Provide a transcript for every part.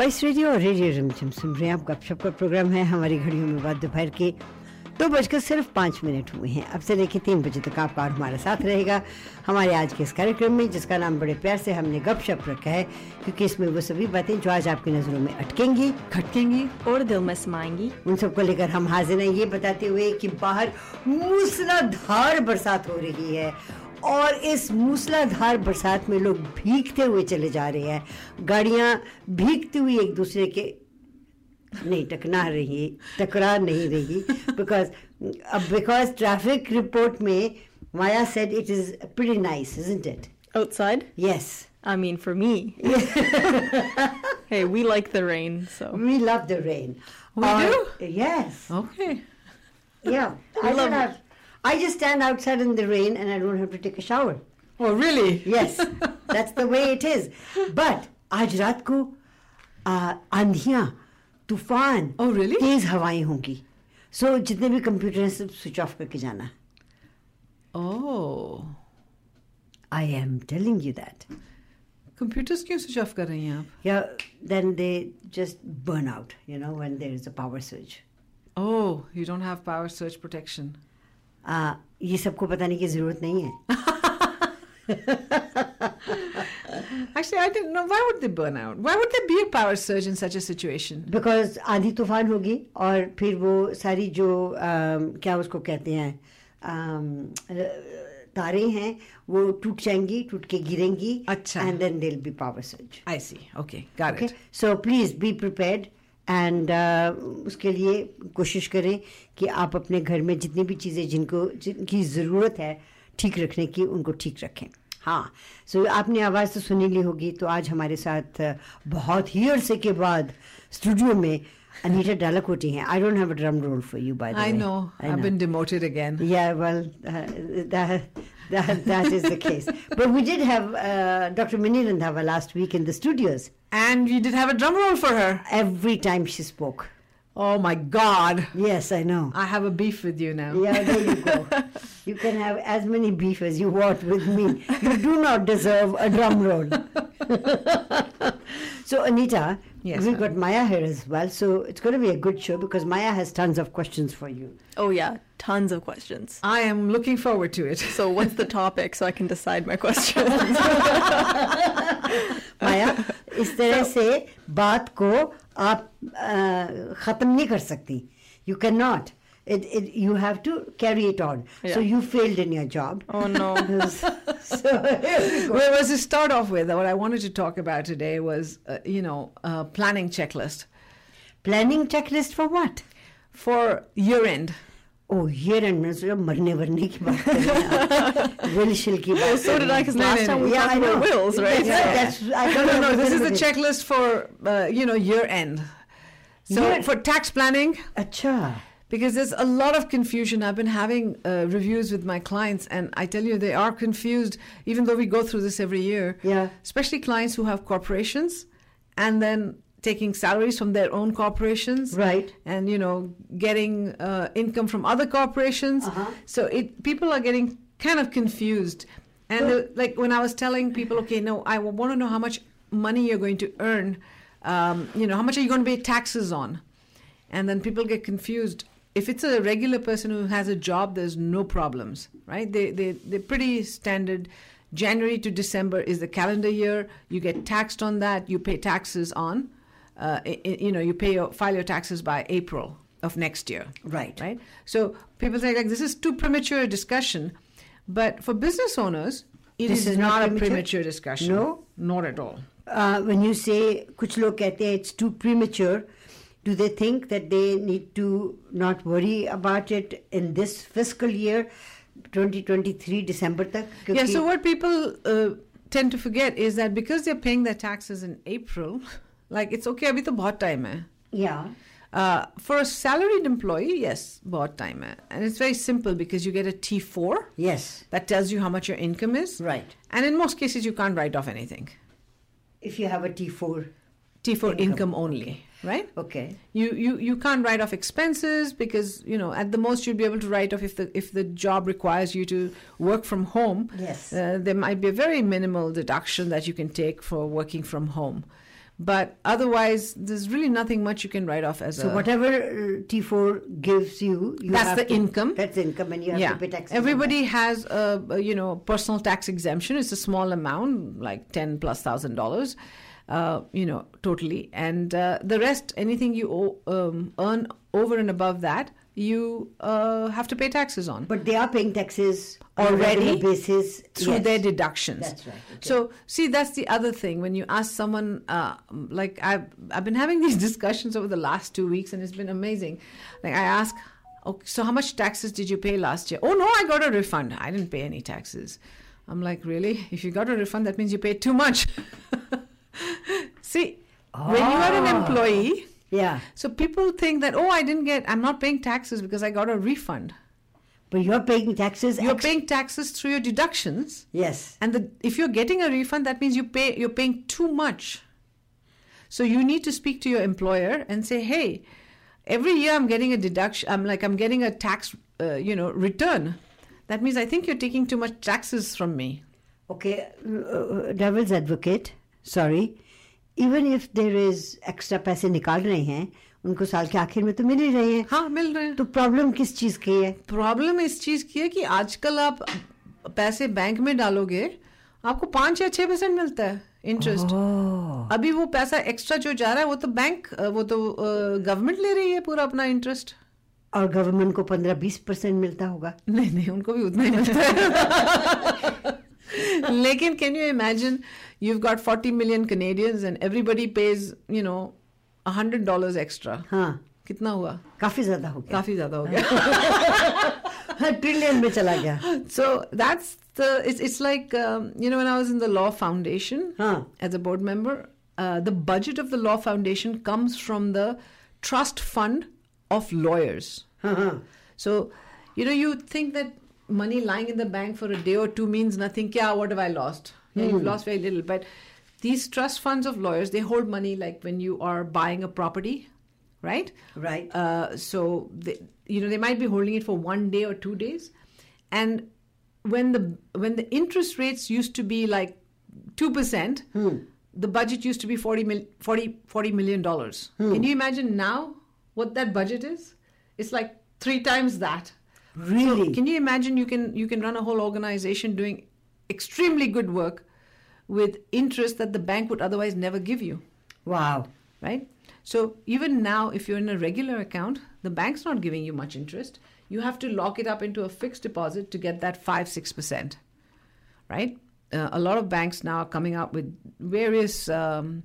Spice Radio और radio Rimjhim सुन रहे हैं। आप गपशप का प्रोग्राम है, हमारी घड़ियों में बाद दोपहर के दो बजकर सिर्फ़ पाँच मिनट हुए हैं। अब से लेके तीन बजे तक आपका और हमारा साथ रहेगा। हमारे आज के इस कार्यक्रम में, जिसका नाम बड़े प्यार से हमने गपशप रखा है, क्योंकि इसमें वो सभी बातें जो आज आपकी नज़रों में अटकेंगी, खटकेंगी और दिल में समाएँगी उन सबको लेकर हम हाजिर हैं। ये बताते हुए कि बाहर मूसलाधार बरसात हो रही है। और इस मूसलाधार बरसात में लोग भीगते हुए चले जा रहे हैं गाड़ियाँ भीगती हुई एक दूसरे के नहीं टकरा रही टकरा नहीं रही बिकॉज़ अब बिकॉज़ ट्रैफ़िक रिपोर्ट में Maya said it is pretty nice isn't it outside. Yes I mean, for me. hey, we like the rain, so we love the rain We Or- do? yes Okay. yeah I don't have I just stand outside in the rain and I don't have to take a shower Oh, really? yes that's the way it is but आज रात को आ, आंधियां तूफान Oh, really? तेज हवाएं होंगी सो जितने भी computer हैं सब स्विच ऑफ करके जाना Oh. I am telling you that computers क्यों स्विच ऑफ कर रही हैं आप या then they just burn out you know when there is a power switch Oh, you don't have power surge Protection. ये सबको बताने की ज़रूरत नहीं है Actually, I didn't know. Why would they burn out? Why would there be a power surge in such a situation? Because आंधी तूफ़ान होगी और फिर वो सारी जो अम, क्या उसको कहते हैं अम, तारे हैं वो टूट जाएँगी टूट के गिरेंगी अच्छा। And then they'll be power surge I see. Okay, got okay it. So please be prepared and uh, उसके लिए कोशिश करें कि आप अपने घर में जितनी भी चीज़ें जिनको जिनकी ज़रूरत है ठीक रखने की उनको ठीक रखें हाँ सो so, आपने आवाज़ तो सुनी ली होगी तो आज हमारे साथ uh, बहुत ही अरसे के बाद स्टूडियो में अनीता डालाकोटी हैं I don't have a drum roll for you by I know. I've been demoted again. Yeah, well, uh, that, that, that is the case. But we did have uh, Dr. Mini Randhawa last week in the studios. And you did have a drum roll for her. Every time she spoke. Oh my God. Yes, I know. I have a beef with you now. Yeah, there you go. you can have as many beef as you want with me. You do not deserve a drum roll. so, Anita, Yes, we've ma'am. got Maya here as well. So, it's going to be a good show because Maya has tons of questions for you. oh yeah, tons of questions. I am looking forward to it. So what's the topic so I can decide my questions? Maya इस तरह से बात को आप अ, खत्म नहीं कर सकती you can not it, it you have to carry it on so Yeah. you failed in your job oh no. so here we go. Well, was to start off with, what I wanted to talk about today was, uh, you know, uh, planning checklist planning checklist for what for year end. oh year end में सोचा मरने वरने की बात कर रहे हैं आप। will शिल की बात so did I, 'cause No, last no, time no. we Yeah, talked I about know. wills, right? That's, Yeah. that's, I No, don't no, know no. This is the checklist. checklist for, uh, you know, year end. So Year- for tax planning, अच्छा because there's a lot of confusion. I've been having uh, reviews with my clients, and I tell you, they are confused, even though we go through this every year. Yeah. Especially clients who have corporations and then taking salaries from their own corporations. Right. And, you know, getting uh, income from other corporations. Uh-huh. So it people are getting kind of confused. And Well- uh, like when I was telling people, okay, no, I want to know how much money you're going to earn. Um, you know, how much are you going to pay taxes on? And then people get confused. If it's a regular person who has a job, there's no problems, right? They, they, they're pretty standard. January to December is the calendar year. You get taxed on that. You pay taxes on, uh, you know, you pay your, file your taxes by April of next year. Right. Right. So people say like this is too premature a discussion, but for business owners, it this is, is not, premature? a premature discussion. No, not at all. Uh, when you say kuch log kehte it's too premature, do they think that they need to not worry about it in this fiscal year, 2023 December tak? Yeah. So what people uh, tend to forget is that because they're paying their taxes in April like it's okay, abhi to bahut time hai. yeah Uh, for a salaried employee, yes, bahut time hai. And it's very simple because you get a T4 yes that tells you how much your income is. right And in most cases, you can't write off anything. if you have a T4 T4 Income. income, only, right? okay You, you you can't write off expenses because you know at the most you'll be able to write off if the if the job requires you to work from home. Yes. uh, there might be a very minimal deduction that you can take for working from home, But otherwise, there's really nothing much you can write off as So a. whatever uh, T4 gives you, you That's have the to- income. That's income, and you have yeah, to pay taxes. everybody has a, a you know personal tax exemption. It's a small amount, like ten plus thousand dollars, uh, you know, totally. And uh, the rest, anything you owe, um, earn over and above that, you uh, have to pay taxes on. But they are paying taxes Already? basis through yes. their deductions. That's right, okay. So, see, that's the other thing. When you ask someone, uh, like I've, I've been having these discussions over the last two weeks, and it's been amazing. Like I ask, okay, so how much taxes did you pay last year? Oh no, I got a refund. I didn't pay any taxes. I'm like, really? If you got a refund, that means you paid too much. see, when you are an Ah. employee, Yeah, so people think that oh, I didn't get, I'm not paying taxes because I got a refund. but you're paying taxes. You're ex- paying taxes through your deductions. Yes. And the, if you're getting a refund, that means you pay you're paying too much. So you need to speak to your employer and say, "Hey, every year I'm getting a deduction. I'm like I'm getting a tax, uh, you know, return. That means I think you're taking too much taxes from me." Okay, uh, devil's advocate, sorry. Even if there is extra पैसे निकाल रहे हैं उनको साल के आखिर में तो मिल ही रहे हैं। हाँ मिल रहे हैं। तो प्रॉब्लम किस चीज़ की है? प्रॉब्लम इस चीज़ की है कि आजकल आप पैसे बैंक में डालोगे आपको पाँच या छह परसेंट मिलता है इंटरेस्ट अभी वो पैसा एक्स्ट्रा जो जा रहा है वो तो बैंक वो तो गवर्नमेंट ले रही है पूरा अपना इंटरेस्ट और गवर्नमेंट को पंद्रह बीस परसेंट मिलता होगा। नहीं नहीं उनको भी उतना ही मिलता है। लेकिन can you imagine you got 40 million Canadians and everybody page you know 100 dollars extra हाँ कितना हुआ काफी ज्यादा हो गया काफी ज्यादा हो गया हाँ ट्रिलियन में चला गया so that's the it's, it's like um, you know when i was in the law foundation Huh. as a board member uh, the budget of the law foundation comes from the trust fund of lawyers हाँ हाँ so you know you think that money lying in the bank for a day or two means nothing yeah what have i lost Yeah, you've hmm. lost very little. But these trust funds of lawyers they hold money like when you are buying a property right? Right. uh, so they, you know they might be holding it for one day or two days. And when the when the interest rates used to be like 2% hmm. the budget used to be 40 mil, 40, 40 million dollars. Hmm. Can you imagine now what that budget is? It's like three times that. Really? so can you imagine you can you can run a whole organization doing extremely good work with interest that the bank would otherwise never give you wow right? So even now, if you're in a regular account, the bank's not giving you much interest. You have to lock it up into a fixed deposit to get that five six percent, right? Uh, a lot of banks now are coming out with various um,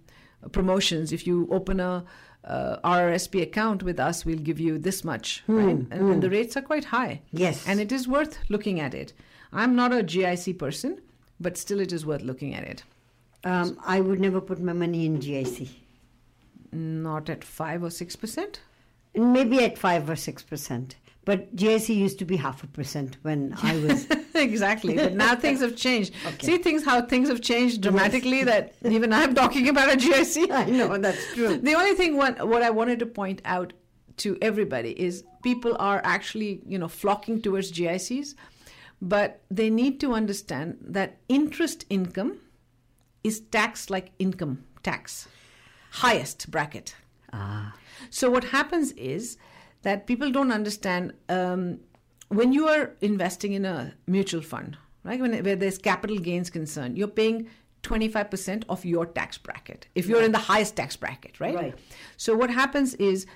promotions. If you open a uh, RRSP account with us, we'll give you this much, right? And, and the rates are quite high. Yes. and it is worth looking at it. I'm not a GIC person, but still, it is worth looking at it. um, I would never put my money in GIC Not at five or six percent. maybe at five or six percent but GIC used to be half a percent when I was exactly. But now things have changed. Okay. See things how things have changed dramatically that even I'm talking about a GIC. I know that's true The only thing what, what I wanted to point out to everybody is people are actually, you know, flocking towards GICs, but they need to understand that interest income is taxed like income tax. Highest bracket. ah So what happens is that people don't understand um, when you are investing in a mutual fund, right? When where there's capital gains concerned, you're paying 25% of your tax bracket if you're in the highest tax bracket, right? Right. So what happens is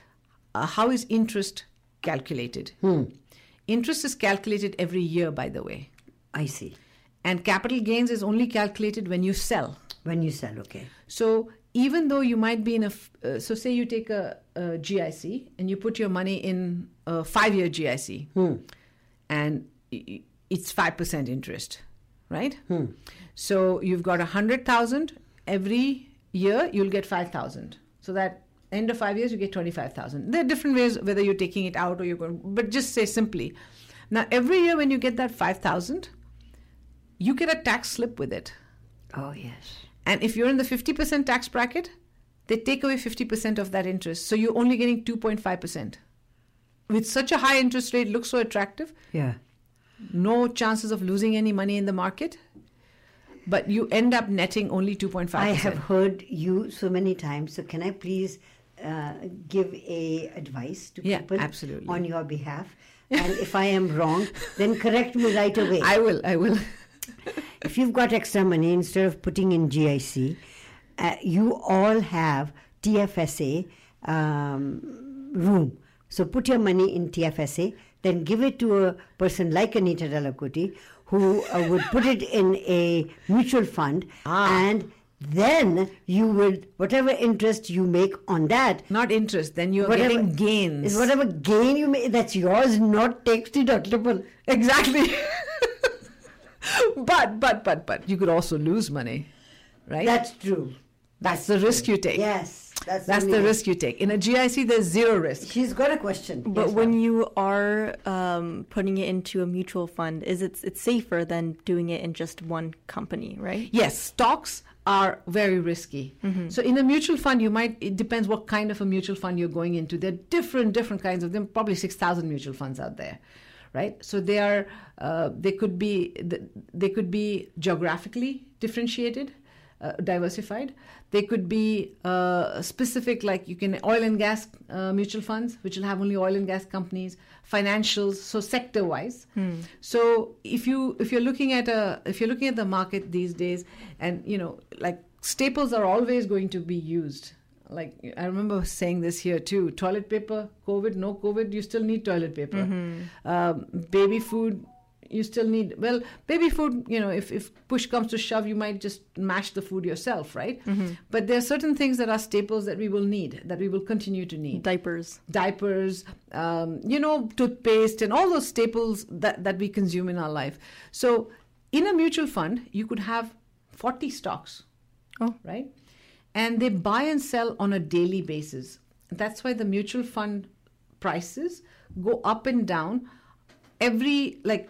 uh, how is interest calculated? Interest is calculated every year, by the way, I see and capital gains is only calculated when you sell. when you sell okay So even though you might be in a, uh, so say you take a, a GIC and you put your money in a five year GIC and i- i- it's 5% interest, right? So you've got a 100,000 every year, you'll get 5,000. So that end of five years, you get 25,000. There are different ways whether you're taking it out or you're going, but just say simply. Now, every year when you get that 5,000, you get a tax slip with it. oh yes And if you're in the 50% tax bracket, they take away 50% of that interest. So you're only getting 2.5%. With such a high interest rate, looks so attractive, yeah no chances of losing any money in the market. but you end up netting only 2.5%. I have heard you so many times. So can I please uh, give a advice to Yeah, people absolutely. on your behalf? And if I am wrong, then correct me right away. I will, I will. if you've got extra money, instead of putting in GIC, uh, you all have TFSA um, room. So put your money in TFSA, then give it to a person like Anita Dalakoti, who uh, would put it in a mutual fund, Ah. and then you will whatever interest you make on that. Not interest, then you're Whatever getting gains. is whatever gain you make that's yours, not tax deductible. Exactly. but, but, but, but, you could also lose money, right? That's true. That's the risk you take. Yes, that's That's the only- risk you take. In a GIC, there's zero risk. She's got a question. But Yes, when ma'am. you are um, putting it into a mutual fund, is it it's safer than doing it in just one company, right? Yes, stocks are very risky. So in a mutual fund, you might. It depends what kind of a mutual fund you're going into. There are different different kinds of them. Probably six thousand mutual funds out there, right? So they are. Uh, they could be. They could be geographically differentiated. Uh, diversified. They could be uh, specific, like you can oil and gas uh, mutual funds, which will have only oil and gas companies, financials, so sector wise. So if you if you're looking at a if you're looking at the market these days, and you know like staples are always going to be used. Like I remember saying this here too: toilet paper, COVID, no COVID, you still need toilet paper. Um, baby food, you still need well baby food you know if, if push comes to shove you might just mash the food yourself right but there are certain things that are staples that we will need that we will continue to need Diapers. diapers, um, you know, toothpaste, and all those staples that, that we consume in our life. So, in a mutual fund, you could have 40 stocks, Oh. right? And they buy and sell on a daily basis. That's why the mutual fund prices go up and down every, like,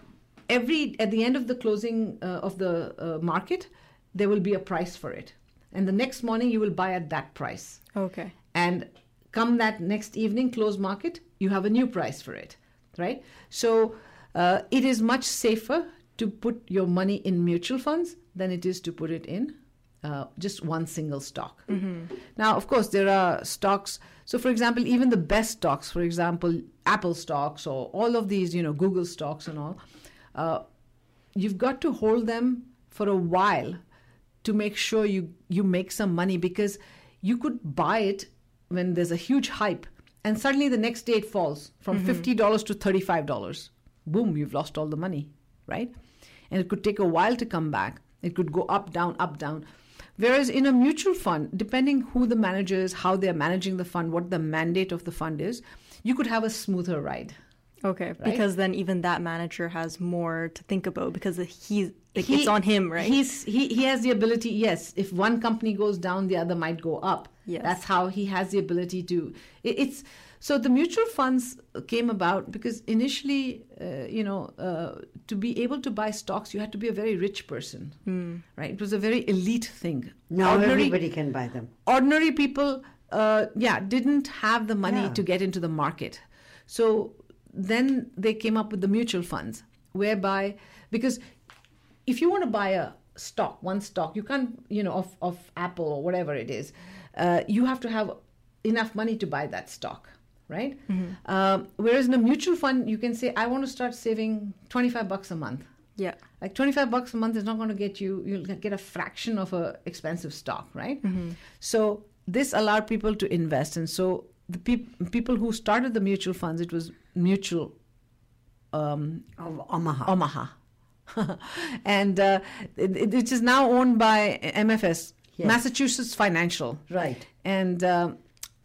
every, at the end of the closing uh, of the uh, market, there will be a price for it. And the next morning, you will buy at that price. Okay. and come that next evening close market you have a new price for it right? So uh, it is much safer to put your money in mutual funds than it is to put it in uh, just one single stock. Now of course there are stocks. So for example even the best stocks for example apple stocks or all of these you know google stocks and all uh, you've got to hold them for a while to make sure you you make some money because you could buy it when there's a huge hype and suddenly the next day it falls from $50 to $35 boom you've lost all the money right? And it could take a while to come back. It could go up down up down. Whereas in a mutual fund depending who the manager is how they're managing the fund what the mandate of the fund is you could have a smoother ride Okay. Because then even that manager has more to think about because he's like, He- it's on him, right? He's he, he has the ability. Yes, if one company goes down, the other might go up. Yes. that's how he has the ability to. it- it's so the mutual funds came about because initially, uh, you know, uh, to be able to buy stocks, you had to be a very rich person, right? It was a very elite thing. Now Ordinary- everybody can buy them. ordinary people uh, yeah didn't have the money Yeah. to get into the market so then they came up with the mutual funds whereby because if you want to buy a stock one stock you can't you know of, of apple or whatever it is uh, you have to have enough money to buy that stock right? Um, whereas in a mutual fund you can say i want to start saving 25 bucks a month. Yeah. like 25 bucks a month is not going to get you you'll get a fraction of a expensive stock right? So this allowed people to invest and so the peop- people who started the mutual funds it was mutual um, Of Omaha. omaha and uh, it, it- is now owned by mfs Yes. massachusetts financial right. and uh,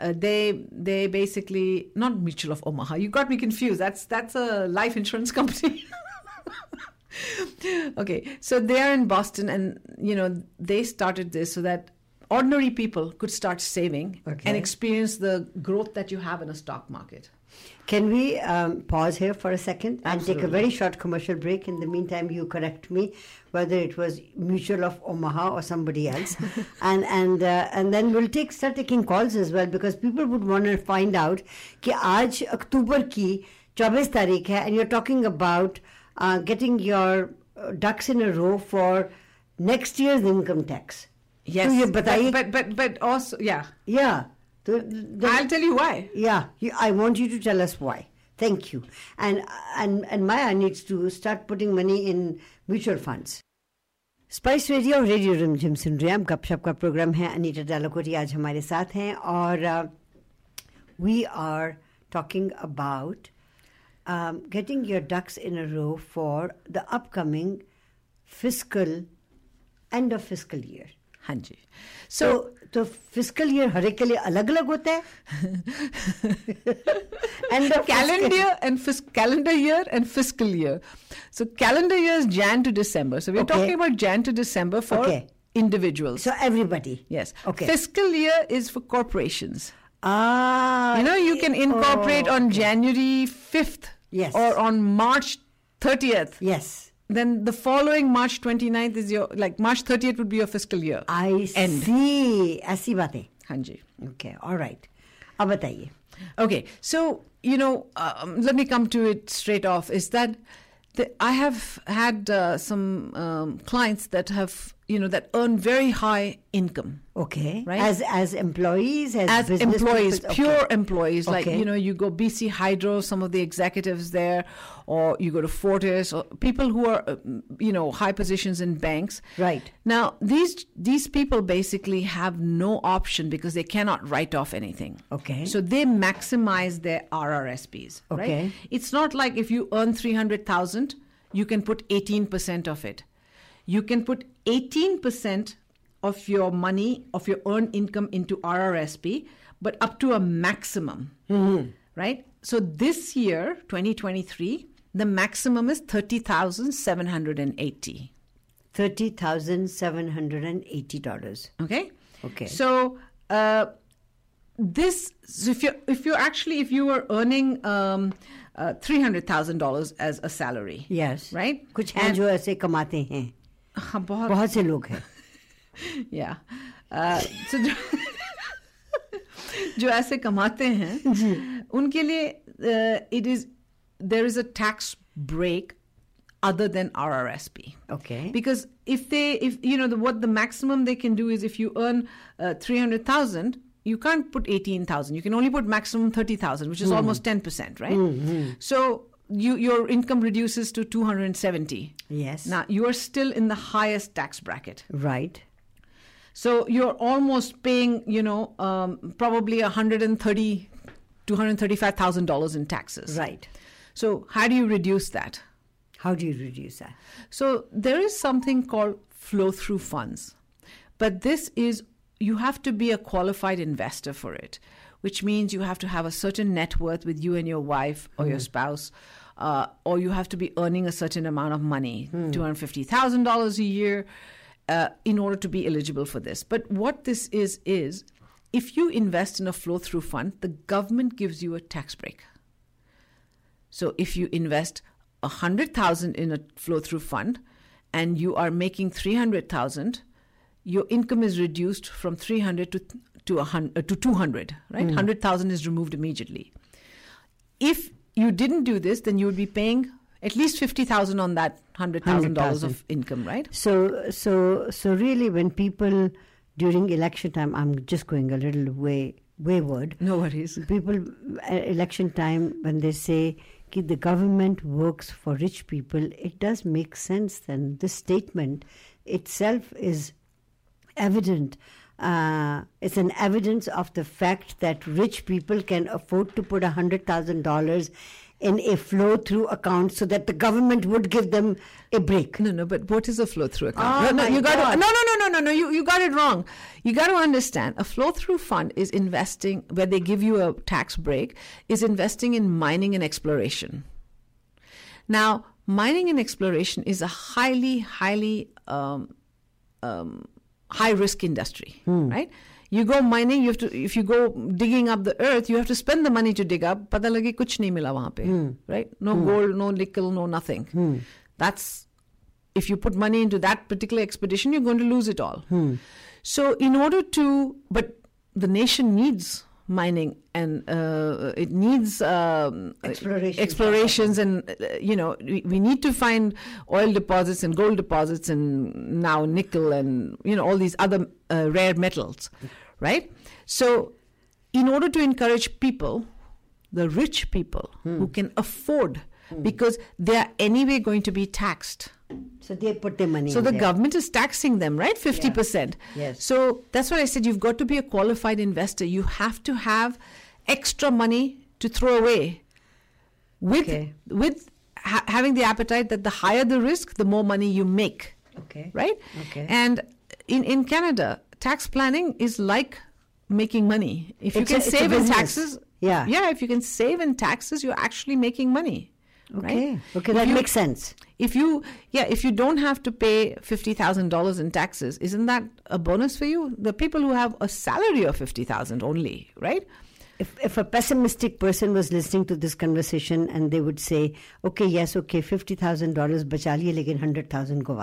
uh, they they basically not mutual of omaha you got me confused that's that's a life insurance company okay so they are in boston and you know they started this so that ordinary people could start saving Okay. and experience the growth that you have in a stock market Can we um, pause here for a second and take a Absolutely. very short commercial break? In the meantime, you correct me whether it was Mutual of Omaha or somebody else, and and uh, and then we'll take start taking calls as well because people would want to find out कि आज अक्टूबर की 24 तारीख है and you're talking about uh, getting your uh, ducks in a row for next year's income tax. Yes. तो ये बताइए But, but, but also, yeah. yeah. I'll tell you why. Yeah, I want you to tell us why. Thank you. And and and Maya needs to start putting money in mutual funds. Spice Radio Radio Rimjhim Sundriam Gapshap program hai Anita Dalakoti aaj uh, we are talking about um, getting your ducks in a row for the upcoming fiscal end of fiscal year. Hanji. So, so तो physical year हर एक के लिए अलग अलग होता है and calendar year and fis- calendar year and fiscal year. So calendar year is Jan to December. So we're Okay. talking about Jan to December for Okay. individuals. So everybody. yes. Okay. Fiscal year is for corporations. Ah. You know, you can incorporate oh, on January 5th Yes. or on March 30th. Yes. Then the following March 29th is your, like March 30th would be your fiscal year. I End. see. ऐसी बातें. Hanji. Okay. All right. अब बताइए. Okay, so you know, um, let me come to it straight off. Is that the, I have had uh, some um, clients that have you know that earn very high income Okay. Right. As as employees, as, as business employees, people? pure Okay. employees. Like Okay. you know, you go BC Hydro, some of the executives there, or you go to Fortis, or people who are uh, you know high positions in banks. Right. Now these these people basically have no option because they cannot write off anything. Okay. So they maximize their RRSPs. Okay. Right? It's not like if you earn three hundred thousand, you can put eighteen percent of it. You can put eighteen percent of your money of your earned income into RRSP, but up to a maximum. Right. So this year, twenty twenty three, the maximum is thirty thousand seven hundred and eighty. Thirty thousand seven hundred and eighty dollars. Okay. Okay. So uh, this, so if you if you actually if you were earning um, uh, three hundred thousand dollars as a salary, Yes. right? कुछ हैं And- जो ऐसे कमाते हैं. हाँ, बहुत बहुत से लोग हैं. yeah. Uh, so जो, जो ऐसे कमाते हैं उनके लिए it is there is a tax break other than RRSP. Okay. Because if they, if you know, the, what the maximum they can do is if you earn uh, three hundred thousand, you can't put eighteen thousand. You can only put maximum thirty thousand, which is almost ten percent, right? So you your income reduces to two hundred and seventy. Yes. Now you are still in the highest tax bracket. Right. So you're almost paying, you know, um, probably one hundred and thirty, two hundred thirty-five thousand dollars in taxes. Right. So how do you reduce that? How do you reduce that? So there is something called flow through funds. But this is, you have to be a qualified investor for it, which means you have to have a certain net worth with you and your wife or your spouse, uh, or you have to be earning a certain amount of money, $250,000 a year, uh, in order to be eligible for this. But what this is, is if you invest in a flow through fund, the government gives you a tax break. So if you invest a hundred thousand in a flow through fund and you are making three hundred thousand, your income is reduced from three hundred to to a hun- uh, to two hundred. Right, hundred thousand is removed immediately. If you didn't do this, then you would be paying at least fifty thousand on that hundred thousand dollars of income. Right. So, so, so really, when people during election time, I'm just going a little way wayward. No worries. People, uh, election time, when they say the government works for rich people, it does make sense. Then this statement itself is evident. Uh, it's an evidence of the fact that rich people can afford to put a hundred thousand dollars in a flow through account so that the government would give them a break. No, no, but what is a flow through account? Oh, no, no, you got to, no, no, no, no, no, no. You you got it wrong. You got to understand. A flow through fund is investing where they give you a tax break. Is investing in mining and exploration. Now, mining and exploration is a highly, highly um, um, high risk industry, right? you go mining you have to if you go digging up the earth you have to spend the money to dig up. pata lage kuch nahi mila wahan pe right? No hmm. gold no nickel no nothing. Hmm. That's if you put money into that particular expedition you're going to lose it all. Hmm. So in order to but the nation needs mining and uh, it needs um, explorations, explorations and uh, you know we, we, need to find oil deposits and gold deposits and now nickel and you know all these other uh, rare metals right so in order to encourage people the rich people who hmm. can afford hmm. because they are anyway going to be taxed So they put their money. so the there. government is taxing them, right? 50%. Yes. So that's what I said. You've got to be a qualified investor. You have to have extra money to throw away with, Okay. with ha- having the appetite that the higher the risk, the more money you make, Okay. right? Okay. And in, in Canada, tax planning is like making money. If you can a, save in taxes, yeah, yeah, if you can save in taxes, you're actually making money. Okay, right? okay, if that you, makes sense. If you, yeah, if you don't have to pay fifty thousand dollars in taxes, isn't that a bonus for you? The people who have a salary of fifty thousand only, right? If, if a pessimistic person was listening to this conversation and they would say, okay, yes, okay, $50,000 bacha lekin 100,000 go.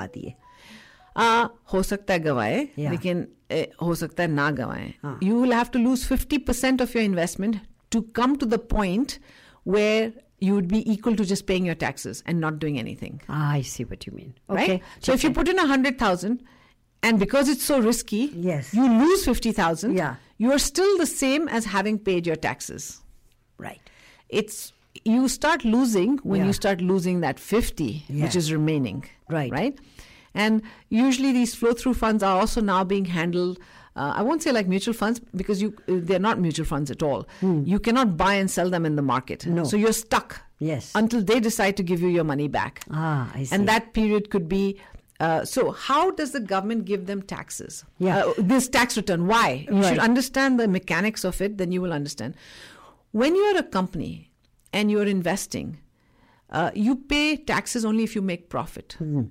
आ, हो सकता है गवाए Yeah. लेकिन ए, हो सकता है ना गवाए हाँ. you will have to lose 50% of your investment to come to the point where you would be equal to just paying your taxes and not doing anything Ah, I see what you mean. right Okay. so if you put in a 100000 and because it's so risky Yes. you lose 50000 Yeah. you are still the same as having paid your taxes Right. it's you start losing when Yeah. you start losing that 50 Yeah. which is remaining Right. right and usually these flow through funds are also now being handled uh, i won't say like mutual funds because you uh, they're not mutual funds at all you cannot buy and sell them in the market. No. so you're stuck Yes. until they decide to give you your money back Ah, I see. and that period could be uh, so how does the government give them taxes Yeah. uh, this tax return why you should understand the mechanics of it then you will understand when you're a company and you're investing uh, you pay taxes only if you make profit Hmm.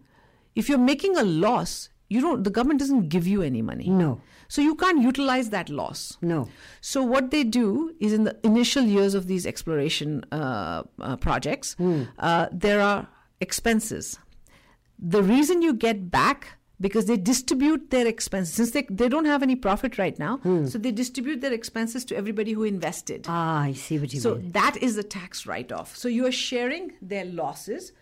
If you're making a loss you don't the government doesn't give you any money No. so you can't utilize that loss No. so what they do is in the initial years of these exploration uh, uh, projects, uh, there are expenses. The reason you get back because they distribute their expenses since they, they don't have any profit right now, so they distribute their expenses to everybody who invested. Ah, I see what you So mean. So that is a tax write off. So you are sharing their losses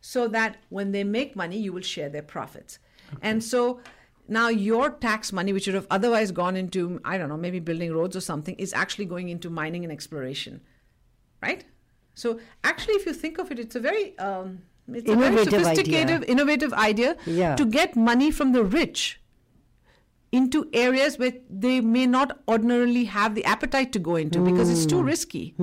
so that when they make money, you will share their profits. And so now your tax money, which would have otherwise gone into, I don't know, maybe building roads or something, is actually going into mining and exploration. Right? So actually, if you think of it, it's a very. Um, it's a very Innovative idea. sophisticated, innovative idea Yeah. to get money from the rich into areas where they may not ordinarily have the appetite to go into because it's Hmm. too risky.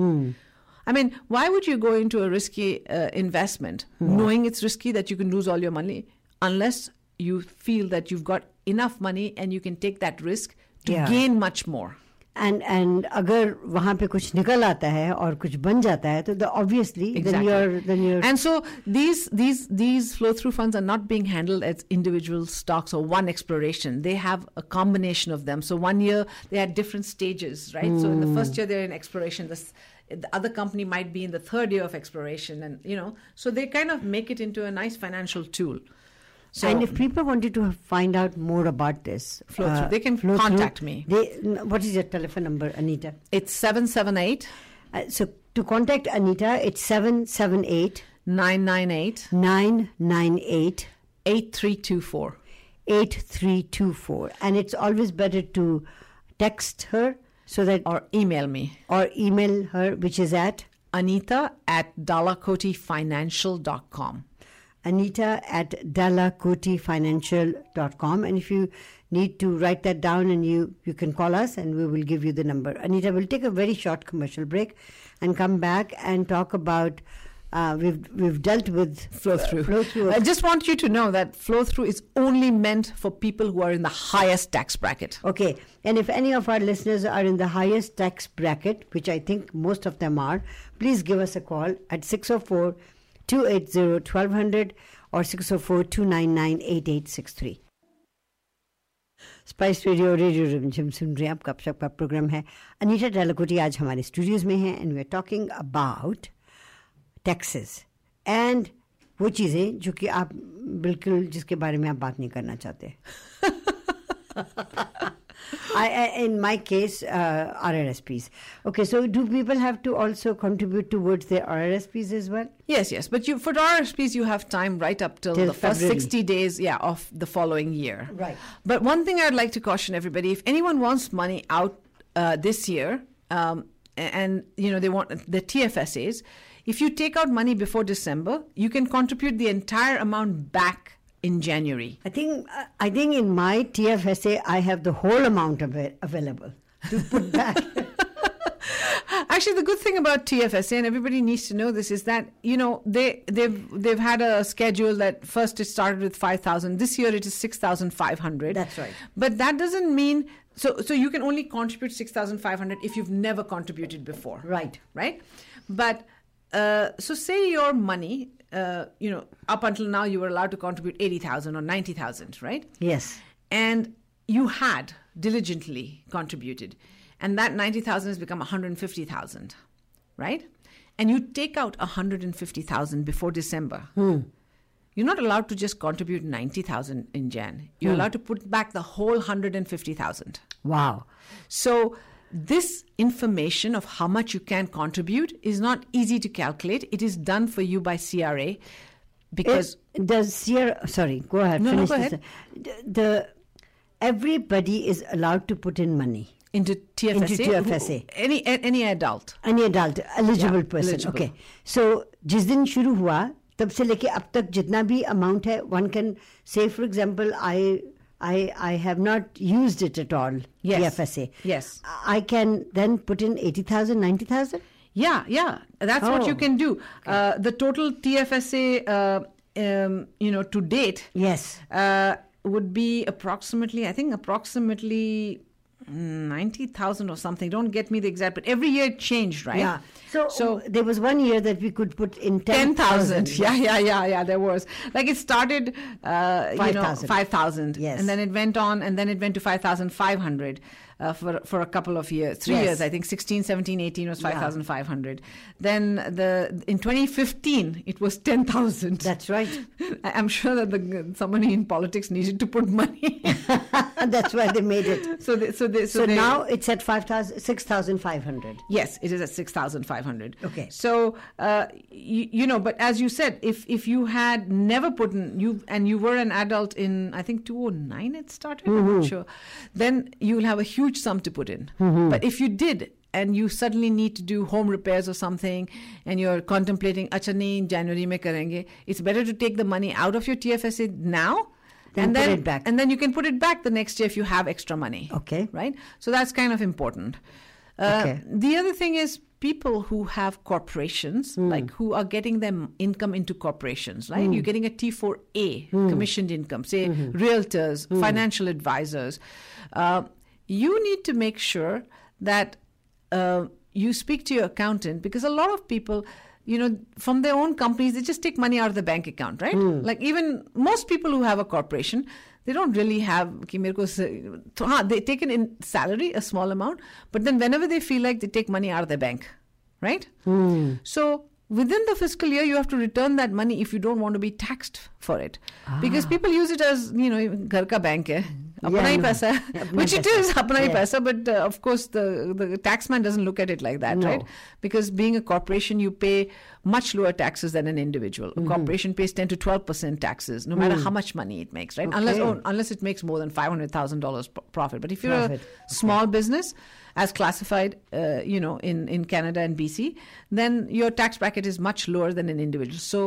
I mean, why would you go into a risky uh, investment knowing it's risky that you can lose all your money unless you feel that you've got enough money and you can take that risk to Yeah. gain much more? And and अगर वहाँ पे कुछ निकल आता है और कुछ बन जाता है तो the obviously then Exactly. you're then you're And so these these these flow through funds are not being handled as individual stocks or one exploration. They have a combination of them. So one year they had different stages, right? So in the first year they're in exploration. The, s- the other company might be in the third year of exploration, and you know, so they kind of make it into a nice financial tool. so and if people wanted to find out more about this uh, Flow through, they can flow through, contact me. They, what is your telephone number, Anita? it's seven seven eight Uh, so to contact Anita, it's seven seven eight nine nine eight nine nine eight eight three two four. eight three two four, and it's always better to text her so that Or email me. or email her, which is at Anita at dalakotifinancial.com. Anita at dalakotifinancial.com. And if you need to write that down and you, you can call us and we will give you the number. Anita, we'll take a very short commercial break and come back and talk about uh, we've we've dealt with flow through. flow through. I just want you to know that flow through is only meant for people who are in the highest tax bracket. Okay, and if any of our listeners are in the highest tax bracket, which I think most of them are, please give us a call at 604 280 1200 or 604 299 8863. Spice Radio Radio Rimjhim सुन रहे हैं आपका आप कब का programme है अनीता डालाकोटी आज हमारे studios में हैं and we are talking about taxes and वो चीज़ें जो कि आप बिल्कुल जिसके बारे में आप बात नहीं करना चाहते I, in my case, uh, RRSPs. Okay, so do people have to also contribute towards their RRSPs as well? Yes, yes, but you for the RSPs you have time right up till, Till the first sixty days, yeah, of the following year. Right. But one thing I'd like to caution everybody: if anyone wants money out uh, this year, um, and you know they want the TFSAs, if you take out money before December, you can contribute the entire amount back in January. I think uh, I think in my TFSA I have the whole amount of it available to put back. Actually, the good thing about TFSA, and everybody needs to know this, is that you know they they've they've had a schedule that first it started with five thousand. This year it is six thousand five hundred. That's right. But that doesn't mean so so you can only contribute six thousand five hundred if you've never contributed before. Right. Right. But uh, so say your money, uh, you know, up until now you were allowed to contribute eighty thousand or ninety thousand, right? yes. and you had diligently contributed. And that 90,000 has become 150,000 right? And you take out 150,000 before December. You're not allowed to just contribute 90,000 in Jan. You're allowed to put back the whole 150,000 Wow. so this information of how much you can contribute is not easy to calculate it is done for you by CRA because It- does Sierra? Sorry, go ahead. No, no, finish go this. ahead. The, the everybody is allowed to put in money. into TFSA, Into TFSA. any any adult Any adult eligible Yeah, person. eligible. Okay. So जिस दिन शुरू हुआ तब से लेके अब तक जितना भी amount है, one can say, for example, I. I, I have not used it at all, Yes. TFSA. Yes. I can then put in 80,000, 90,000? Yeah, yeah, that's what you Oh, can do. Uh, the total TFSA, uh, um, you know, to date, Yes. uh, would be approximately, I think, approximately ninety thousand or something. Don't get me the exact, but every year it changed, right? Yeah. So, so there was one year that we could put in 10,000. 10,000. Yeah, yeah, yeah, yeah. There was. Like it started, uh, you know, 5,000. 5,000. Yes. And then it went on, and then it went to 5,500 uh, for, for a couple of years. Three Yes. years, I think 16, 17, 18 was 5,500. Then the in 2015, it was 10,000. That's right. I'm sure that the, somebody in politics needed to put money. That's why they made it. so, they, so, they, so, So, they, now it's at 5,000 6,500. Yes, it is at six thousand five hundred. Okay. So uh, you, you know, but as you said, if if you had never put in you and you were an adult in I think two oh nine it started. I'm Mm-hmm. not sure. Then you'll have a huge sum to put in. But if you did. And you suddenly need to do home repairs or something, and you're contemplating, acha nahi, January mein karenge. It's better to take the money out of your TFSA now, Then and put then it back. and then you can put it back the next year if you have extra money Okay. right? So that's kind of important. Uh, Okay. The other thing is people who have corporations, Hmm. like who are getting their income into corporations, right? You're getting a T4A Hmm. commissioned income, say Mm-hmm. realtors, financial advisors. Uh, you need to make sure that uh, you speak to your accountant because a lot of people you know from their own companies they just take money out of the bank account right mm. like even most people who have a corporation they don't really have they take an in salary a small amount but then whenever they feel like they take money out of their bank right mm. so within the fiscal year you have to return that money if you don't want to be taxed for it ah. because people use it as you know ghar ka bank hai hmm. अपना I he know. पैसा है अपना which it पैसा. is अपना ही Yeah. पैसा but uh, of course the the taxman doesn't look at it like that No. right because being a corporation you pay much lower taxes than an individual Mm-hmm. a corporation pays 10 to 12 percent taxes no matter how much money it makes right unless Mm. Okay. oh, unless it makes more than $500000 p- profit but if you're Profit. a small business as classified uh, you know in in canada and bc then your tax bracket is much lower than an individual so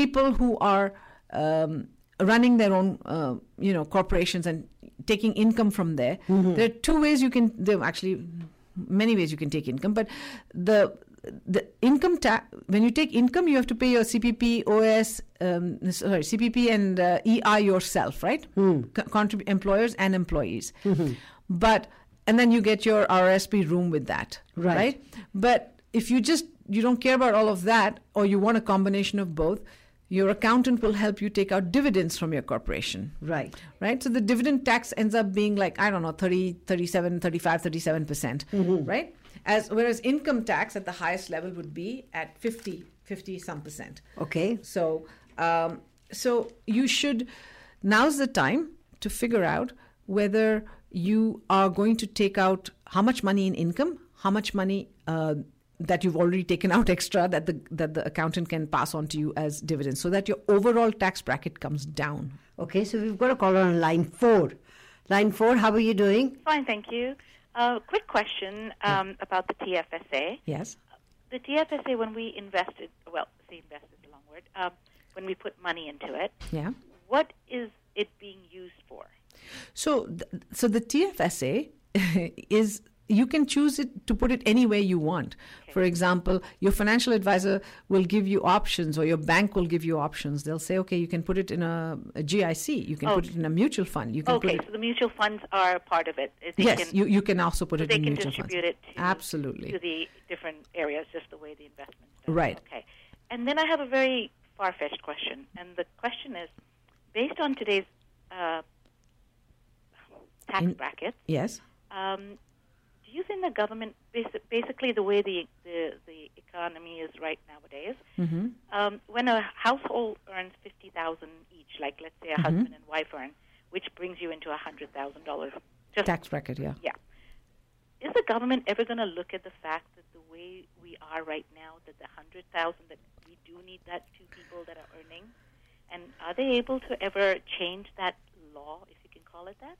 people who are um, running their own uh, you know corporations and taking income from there. There are two ways you can there are actually many ways you can take income but the the income tax when you take income you have to pay your cpp os um, sorry cpp and uh, ei yourself right? Co- contrib- employers and employees. But and then you get your RSP room with that Right. but if you just you don't care about all of that or you want a combination of both your accountant will help you take out dividends from your corporation. Right. right? So the dividend tax ends up being like i don't know 30 37 35 37 percent. Right? As whereas income tax at the highest level would be at 50 50 some percent. Okay. so um, so you should now's the time to figure out whether you are going to take out how much money in income, how much money uh, that you've already taken out extra that the that the accountant can pass on to you as dividends, so that your overall tax bracket comes down. Okay, so we've got a caller on line four. Line four, how are you doing? Fine, thank you. Uh, quick question um, about the TFSA. Yes. The TFSA, when we invested, well, say invest is a long word, um, when we put money into it, Yeah. what is it being used for? So, th- so the TFSA is you can choose it to put it any way you want. For example, your financial advisor will give you options, or your bank will give you options. They'll say, okay, you can put it in a, a GIC, you can Oh. put it in a mutual fund, you can Okay, so the mutual funds are part of it. They yes, can, you, you can also put so it they in can mutual funds. distribute it to, Absolutely. to the different areas, just the way the investments done. Right. Okay. And then I have a very far-fetched question, and the question is, based on today's uh, tax In- brackets, Yes. Um, do you think the government, basi- basically the way the, the, the economy is right nowadays, hmm um, when a household earns 50000 each, like let's say a Mm-hmm. husband and wife earn, which brings you into a $100,000, just, Tax bracket, yeah. yeah. Is the government ever going to look at the fact that the way we are right now, that the 100000 that we do need that two people that are earning, and are they able to ever change that law, if call it that?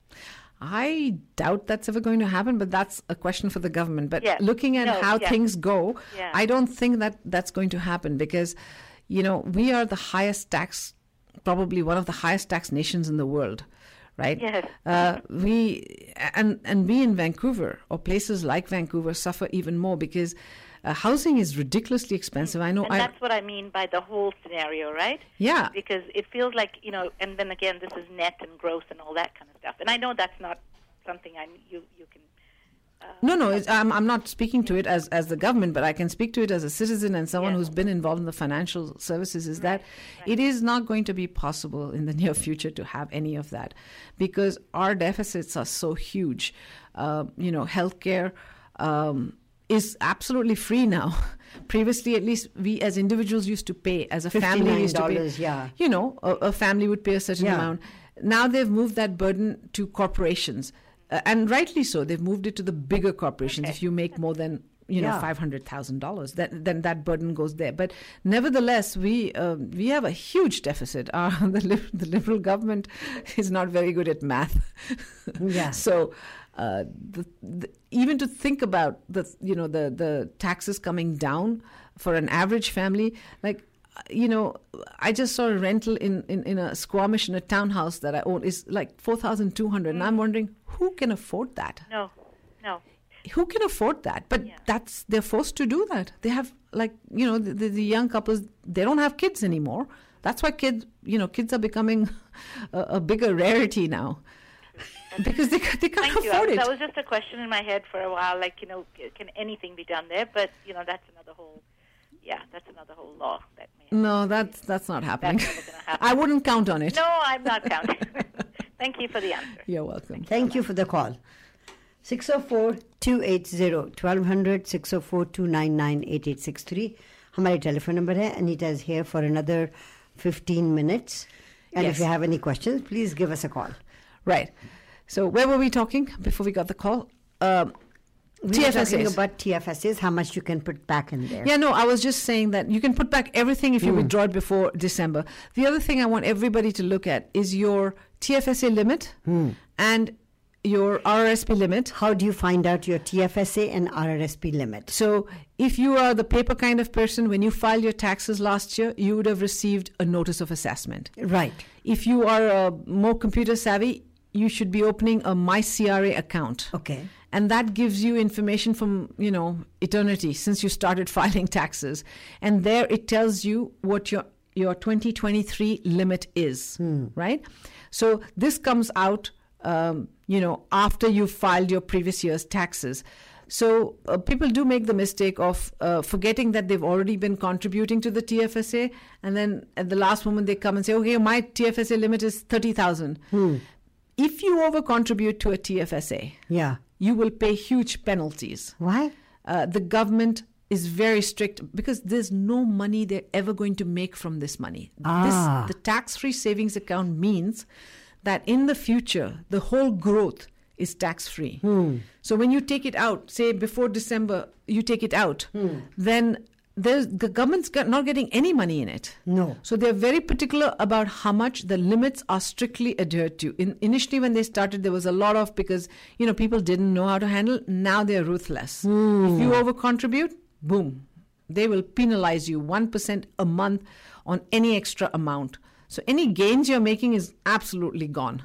I doubt that's ever going to happen, but that's a question for the government. But Yeah. looking at No, how yeah. things go, Yeah. I don't think that that's going to happen because, you know, we are the highest tax, probably one of the highest tax nations in the world, right? Yes. Uh, we and and we in Vancouver or places like Vancouver suffer even more because uh, housing is ridiculously expensive. I know. And I, that's what I mean by the whole scenario, right? yeah. Because it feels like you know, and then again, this is net and gross and all that kind of stuff. And I know that's not something I you you can. Uh, No, no, it's, I'm, I'm not speaking to it as, as the government, but I can speak to it as a citizen and someone Yeah. who's been involved in the financial services. Is that it is not going to be possible in the near future to have any of that because our deficits are so huge. Uh, you know, healthcare um, is absolutely free now. Previously, at least we as individuals used to pay as a family used to pay. yeah. You know, a, a family would pay a certain Yeah. amount. Now they've moved that burden to corporations, uh, and rightly so. They've moved it to the bigger corporations. Okay. If you make more than you know Yeah. five hundred thousand dollars, then then that burden goes there. But nevertheless, we uh, we have a huge deficit. Uh, the li- the liberal government is not very good at math. Yeah. So. Uh, the, the, even to think about the you know the the taxes coming down for an average family like you know i just saw a rental in, in, in a squamish in a townhouse that i own is like 4200 and i'm mm. wondering who can afford that? No, no. who can afford that? But Yeah. that's they're forced to do that. They have like you know the, the, the young couples they don't have kids anymore. That's why kids you know kids are becoming a, a bigger rarity now because they, ca- they can't Thank you. I afford was- it That was just a question in my head for a while. Like you know, c- can anything be done there? But you know, that's another whole. Yeah, that's another whole law that may. No, that's that's not happening. That's never gonna happen. I wouldn't count on it. No, I'm not counting. Thank you for the answer. You're welcome. Thank you for the call. 604-280-1200, 604-299-8863. हमारे telephone number है Anita is here for another 15 minutes. And if Yes. you have any questions, please give us a call. so where were we talking before we got the call? Um, We TFSAs. about TFSAs, how much you can put back in there. Yeah, no, I was just saying that you can put back everything if you withdraw it before December. The other thing I want everybody to look at is your TFSA limit and your RRSP limit. How do you find out your TFSA and RRSP limit? So, if you are the paper kind of person, when you filed your taxes last year, you would have received a notice of assessment. Right. If you are uh, more computer savvy, you should be opening a MyCRA account. Okay. And that gives you information from, you know, eternity since you started filing taxes. And there it tells you what your your 2023 limit is, right? So this comes out, um, you know, after you've filed your previous year's taxes. So uh, people do make the mistake of uh, forgetting that they've already been contributing to the TFSA, and then at the last moment they come and say, "Okay, my TFSA limit is thirty thousand. If you over contribute to a TFSA, Yeah. you will pay huge penalties. Why? Uh, the government is very strict because there's no money they're ever going to make from this money. Ah. This, the tax free savings account means that in the future, the whole growth is tax free. So when you take it out, say before December, you take it out, then there's, the government's not getting any money in it. No. So they're very particular about how much the limits are strictly adhered to. In, initially, when they started, there was a lot of because you know people didn't know how to handle. Now they're ruthless. Hmm. If you over contribute, boom, they will penalize you one percent a month on any extra amount. So any gains you're making is absolutely gone.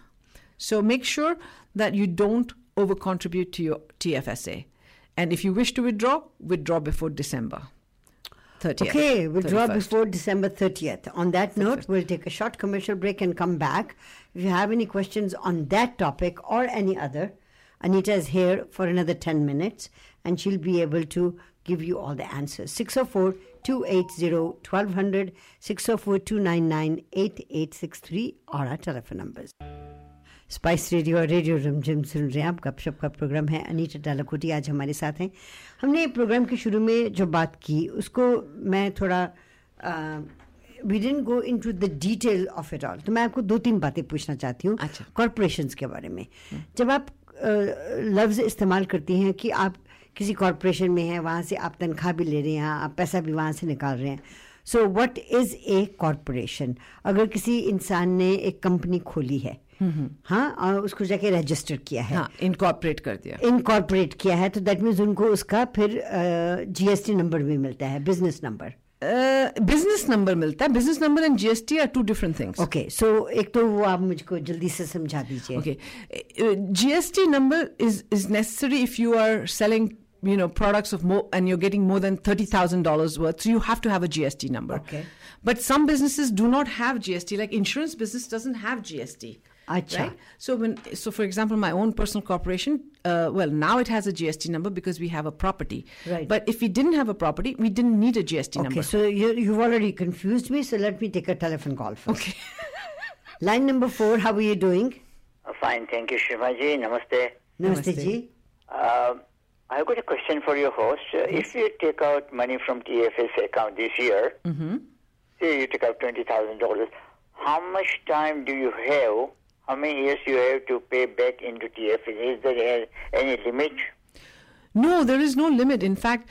So make sure that you don't over contribute to your TFSA. And if you wish to withdraw, withdraw before December 30th. Okay, withdraw 31st. before December 30th. On that note, we'll take a short commercial break and come back. If you have any questions on that topic or any other, Anita is here for another 10 minutes and she'll be able to give you all the answers. 604 280 1200, 604 299 8863 और our telephone numbers. Spice Radio और Radio Rimjhim सुन रहे हैं आप। गपशप का programme है। अनीता डालाकोटी आज हमारे साथ हैं। हमने प्रोग्राम के शुरू में जो बात की उसको मैं थोड़ा we don't go into the detail of it all तो मैं आपको दो तीन बातें पूछना चाहती हूँ अच्छा। कॉरपोरेशन के बारे में। जब आप लफ्ज़ इस्तेमाल करती हैं कि आप किसी कॉरपोरेशन में हैं वहाँ से आप तनख्वाह भी ले रहे हैं आप पैसा भी वहाँ से निकाल रहे हैं। So what is a corporation अगर किसी इंसान ने एक कंपनी खोली है हाँ और उसको जाके रजिस्टर किया है हाँ इनकॉर्पोरेट कर दिया इनकॉर्पोरेट किया है तो दैट मीन्स उनको उसका फिर जीएसटी नंबर भी मिलता है बिज़नेस नंबर बिज़नेस नंबर मिलता है business number and GST are two different things okay so एक तो वो आप मुझको जल्दी से समझा दीजिए. Uh, GST number is, is necessary if you are selling you know products of more and you're getting more than $30,000 worth so you have to have a GST number. Okay. But some businesses do not have GST like insurance business doesn't have GST. Acha. Right? So when so for example my own personal corporation uh, well now it has a GST number because we have a property. Right. But if we didn't have a property we didn't need a GST Okay, number. so you, you've already confused me, so let me take a telephone call first. Okay. Line number four, how are you doing? Uh, Fine, thank you, Shivaji. Namaste. Namaste, Namaste. ji. Uh, I've got a question for your host. Uh, If you take out money from TFS account this year, say you take out twenty thousand dollars, how much time do you have? How many years you have to pay back into TFS? Is there any limit? No, there is no limit. In fact,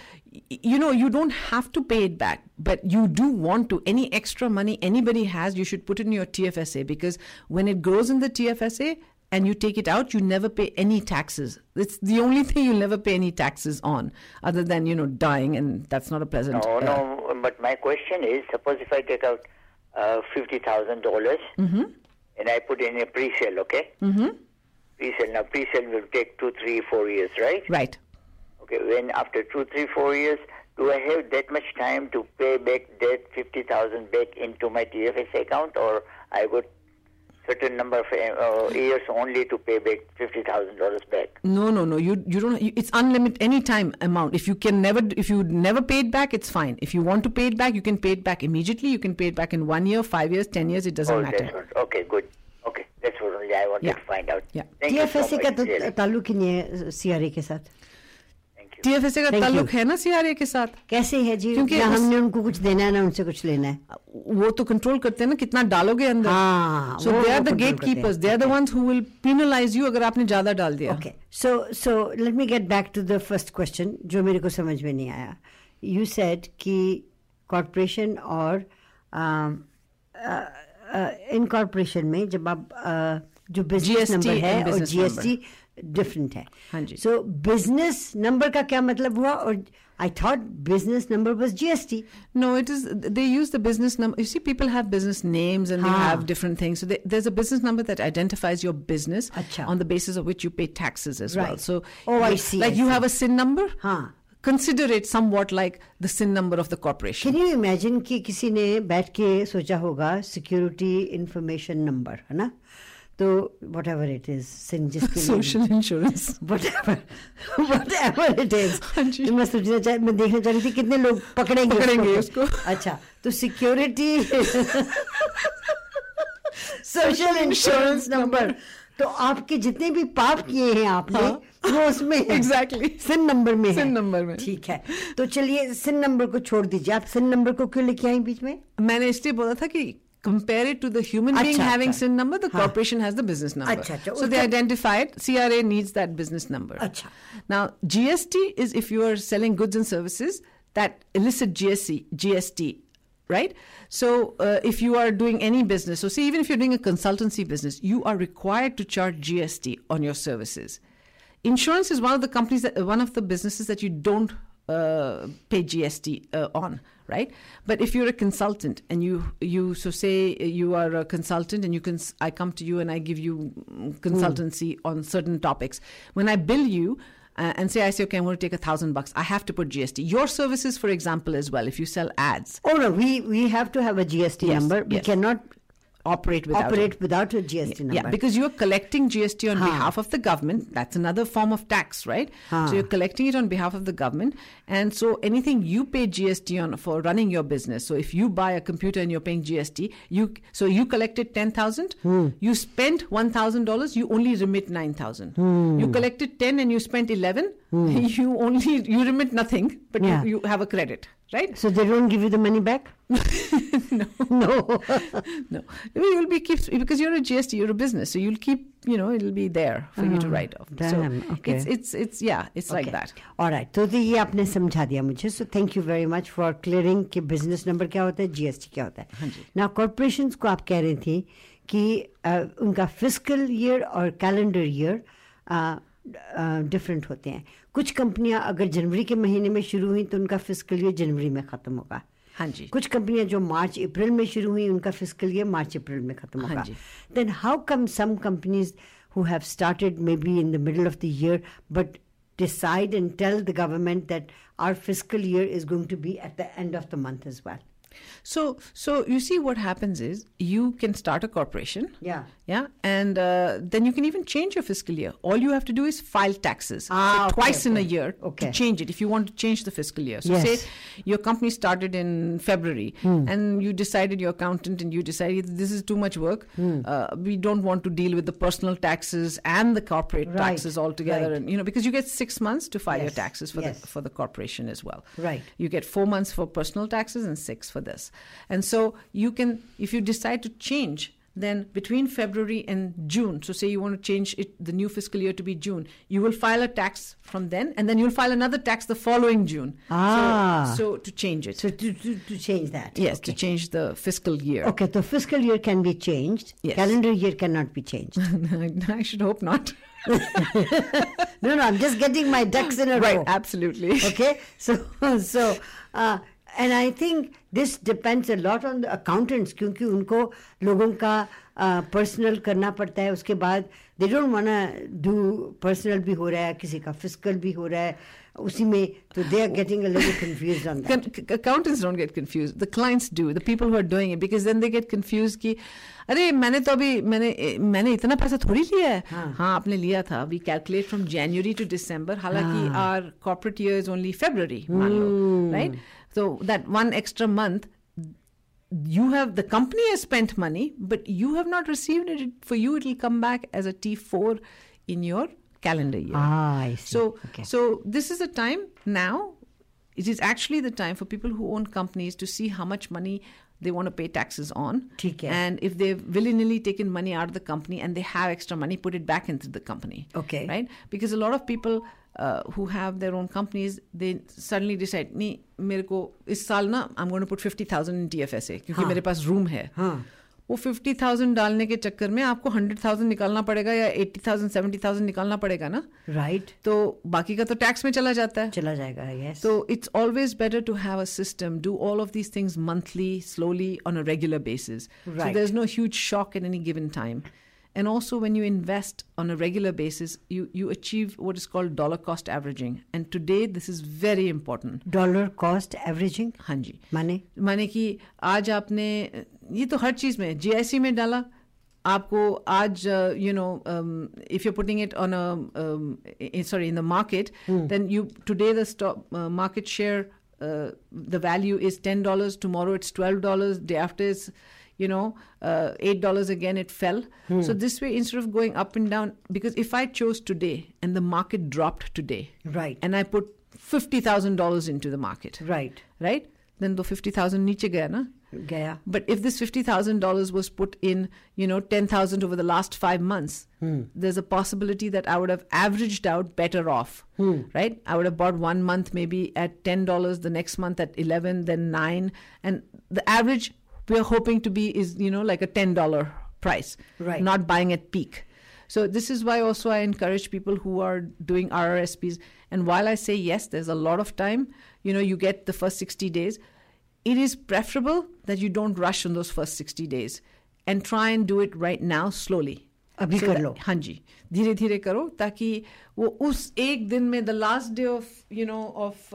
you know, you don't have to pay it back, but you do want to. Any extra money anybody has, you should put it in your TFSA because when it grows in the TFSA and you take it out, you never pay any taxes. It's the only thing you'll never pay any taxes on, other than, you know, dying, and that's not a pleasant. No, uh, no. But my question is, suppose if I take out uh, fifty thousand dollars and I put in a pre-sale, okay? Mm-hmm. Pre-sale. Now, pre-sale will take two, three, four years, right? Right. Okay, when after two, three, four years, do I have that much time to pay back that fifty thousand back into my TFS account, or I got certain number of eh, uh, years only to pay back fifty thousand dollars back. No, no, no. You you don't. You, it's unlimited any time amount. If you can never, if you never pay it back, it's fine. If you want to pay it back, you can pay it back immediately. You can pay it back in one year, five years, ten years. It doesn't oh, matter. What, okay, good. Okay, that's what only I wanted yeah. to find out. Yeah. TFSA का ताल्लुक ही नहीं है टीएफएसए का ताल्लुक है ना CRA के साथ? कैसे है जी? क्योंकि ना उस- हमने उनको कुछ देना है ना उनसे कुछ लेना है? वो तो कंट्रोल करते हैं ना कितना डालोगे अंदर। So they are the gate keepers they are the ones who. Will penalize you अगर आपने ज़्यादा डाल दिया। Okay so so let me get back to the first question जो मेरे को समझ में नहीं आया। यू सेड कि कॉरपोरेशन और इन कॉरपोरेशन में जब आप जो बिज़नेस नंबर है और जीएसटी डिफरेंट है हाँ जी। सो बिजनेस नंबर का क्या मतलब हुआ और I thought business number was GST No, it is. They use the business number. You see, people have business names and they Ah. have different things. So they, there's a business number that identifies your business Acha. on the basis of which you pay taxes as well. Right. So, Oh, I like- see, Like I you see. have a SIN number. हाँ Consider it somewhat like the SIN number of the corporation. Can you imagine कि किसी ने बैठ के सोचा होगा security information number है ना तो whatever it is SIN जिसके Social insurance. whatever whatever it is हाँ जी। तो मैं सोचना चाह मैं देखना चाह रही थी कितने लोग पकड़ेंगे पकड़ेंगे उसको उसको। अच्छा तो सिक्योरिटी सोशल इंश्योरेंस नंबर तो आपके जितने भी पाप किए हैं आपने हाँ। वो उसमें एग्जैक्टली. सिन नंबर में सिन नंबर में। ठीक है तो चलिए सिन नंबर को छोड़ दीजिए आप सिन नंबर को क्यों लेके आई बीच में मैंने इसलिए बोला था कि compare it to the human being achha, having achha. sin number, the corporation has the business number. Achha, so they identify it. CRA needs that business number. Now, GST is if you are selling goods and services that elicit GST. GST, right? So uh, if you are doing any business, so see, even if you're doing a consultancy business, you are required to charge GST on your services. Insurance is one of the companies that one of the businesses that you don't uh, pay GST uh, on, right? But if you're a consultant and you you so say you are a consultant and you can I come to you and I give you mm, consultancy on certain topics. When I bill you. Uh, and say I say okay I'm going to take a thousand bucks. I have to put GST. Your services, for example, as well. If you sell ads, Oh no, we we have to have a GST Yes, number. We yes. cannot operate without it. operate without a GST number. Yeah, because you're collecting GST on Huh. behalf of the government. That's another form of tax, right? Huh. So you're collecting it on behalf of the government. And so anything you pay GST on for running your business. So if you buy a computer and you're paying GST, you so you collected 10,000, Hmm. you spent $1,000, you only remit 9,000. Hmm. You collected 10 and you spent 11, you only you remit nothing, but Yeah. you, you have a credit, right? so they don't give you the money back. no. No. No, you'll be keep because you're a GST, you're a business, so you'll keep, you know, it'll be there for you to Oh, write off. damn, so okay. it's it's it's yeah, it's like Okay. that. All right. तो तो ये आपने समझा दिया मुझे so thank you very much for clearing कि business number क्या होता है जीएसटी क्या होता हाँ है ना कॉरपोरेशंस को आप कह रही थी कि अ, उनका फिजिकल ईयर और कैलेंडर ईयर डिफरेंट होते हैं। कुछ कंपनियाँ अगर जनवरी के महीने में शुरू हुई तो उनका फ़िज़िकल ईयर जनवरी में ख़त्म होगा। हाँ जी। कुछ कंपनियाँ जो मार्च अप्रैल में शुरू हुई उनका फ़िज़िकल ईयर मार्च अप्रैल में खत्म हाँ होगा। Then how come some companies who have started may be in the middle of the year but decide and tell the government that our fiscal year is going to be at the end of the month as well? So so you see what happens is you can start a corporation. Yeah. Yeah, and uh, then you can even change your fiscal year. All you have to do is file taxes Ah, so okay, twice in a year Okay. to change it if you want to change the fiscal year. So Yes. say your company started in February and you decided your accountant and you decided this is too much work. Uh, we don't want to deal with the personal taxes and the corporate Right, taxes altogether, right. and you know because you get six months to file your taxes for yes. the for the corporation as well. Right. You get four months for personal taxes and six for this. And so you can, if you decide to change, then between February and June, so say you want to change it, the new fiscal year to be June, you will file a tax from then, and then you'll file another tax the following June. Ah. So, so to change it. so to, to, to change that yes, to change the fiscal year. okay the fiscal year can be changed Yes. calendar year cannot be changed I should hope not. no no i'm just getting my ducks in a right, row Right, absolutely. okay so so uh, and i think this depends a lot on the accountants क्योंकि उनको लोगों का personal करना पड़ता है। उसके बाद they don't want do personal भी हो रहा है किसी का फ़िज़िकल भी हो रहा है। उसी में तो they are getting a little confused on that accountants don't get confused. The clients do. The people who are doing it because then they get confused कि अरे मैंने तो अभी मैंने मैंने इतना पैसा थोड़ी लिया है? हाँ। हाँ आपने लिया था। We calculate from January to December हालाँकि our corporate year is only February मान लो right So that one extra month, you have the company has spent money, but you have not received it. For you, it will come back as a T four in your calendar year. Ah, I see. So, okay. so this is a time now. It is actually the time for people who own companies to see how much money they want to pay taxes on. And if they've willy-nilly taken money out of the company and they have extra money, put it back into the company. Okay. Right? Because a lot of people who have their own companies they suddenly decide नहीं मेरे को इस साल ना I am going to put 50000 in TFSA क्योंकि हाँ, मेरे पास room है हाँ, वो फिफ्टी थाउजेंड डालने के चक्कर में आपको हंड्रेड थाउजेंड निकालना पड़ेगा या एट्टी थाउजेंड सेवेंटी थाउजेंड निकालना पड़ेगा ना राइट right. तो बाकी का तो टैक्स में चला जाता है चला जाएगा यस तो it's always better to have a system do all of these things monthly slowly on a regular basis so there is no huge shock at any given time and also when you invest on a regular basis you you achieve what is called dollar cost averaging and today this is very important dollar cost averaging हाँ जी माने माने कि आज आपने ये तो हर चीज में जीआईसी में डाला आपको आज you know if you putting it on sorry in the market then you today the stock market share the value is ten dollars tomorrow it's twelve dollars day after it's you know, uh, $8 again, it fell. Hmm. So this way, instead of going up and down, because if I chose today and the market dropped today, right, and I put $50,000 into the market, right, right, then the 50,000 niche gaya na? Gaya. But if this $50,000 was put in, you know, 10,000 over the last five months, hmm. there's a possibility that I would have averaged out better off, hmm. right? I would have bought one month maybe at $10, the next month at 11, then 9. And the average we're hoping to be is you know like a ten dollar price. Right. Not buying at peak. So this is why also I encourage people who are doing RRSPs. And while I say yes, there's a lot of time. You know, you get the first 60 days. It is preferable that you don't rush on those first 60 days and try and do it right now slowly. अभी So कर that- लो। हाँ जी धीरे धीरे करो ताकि वो उस एक दिन में the last day of you know of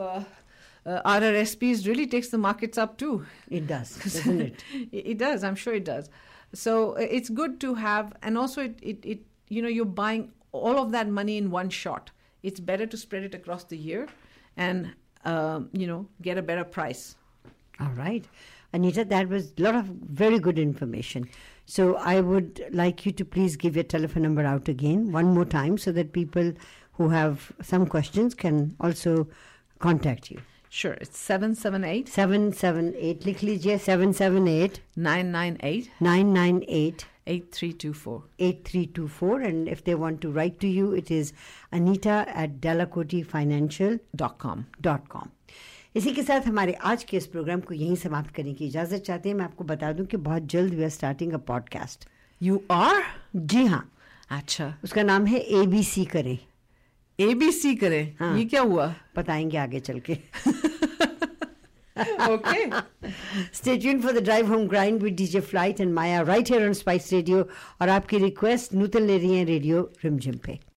uh, RRSPs really takes the markets up too. It does, doesn't it? it it does. I'm sure it does. So uh, it's good to have, and also it, it, it you know you're buying all of that money in one shot. It's better to spread it across the year, and um, you know get a better price. All right. Anita, that was a lot of very good information. So I would like you to please give your telephone number out again one more time so that people who have some questions can also contact you. Sure, it's 778 778 लिख लीजिए 778 998 998 8324. 8324 and if they want to write to you it is anita at com. इसी के साथ हमारे आज के इस programme को यहीं समाप्त करने की इजाज़त चाहते हैं। मैं आपको बता दूँ कि बहुत जल्द we are starting a podcast you are जी हाँ। अच्छा। उसका नाम है एबीसी करें। एबीसी करें। हाँ, ये क्या हुआ? बताएँगे आगे चल के। Okay. For the drive home grind with DJ Flight and Maya right here on Spice Radio और आपकी रिक्वेस्ट नूतन ले रही है रेडियो रिमझिम पे।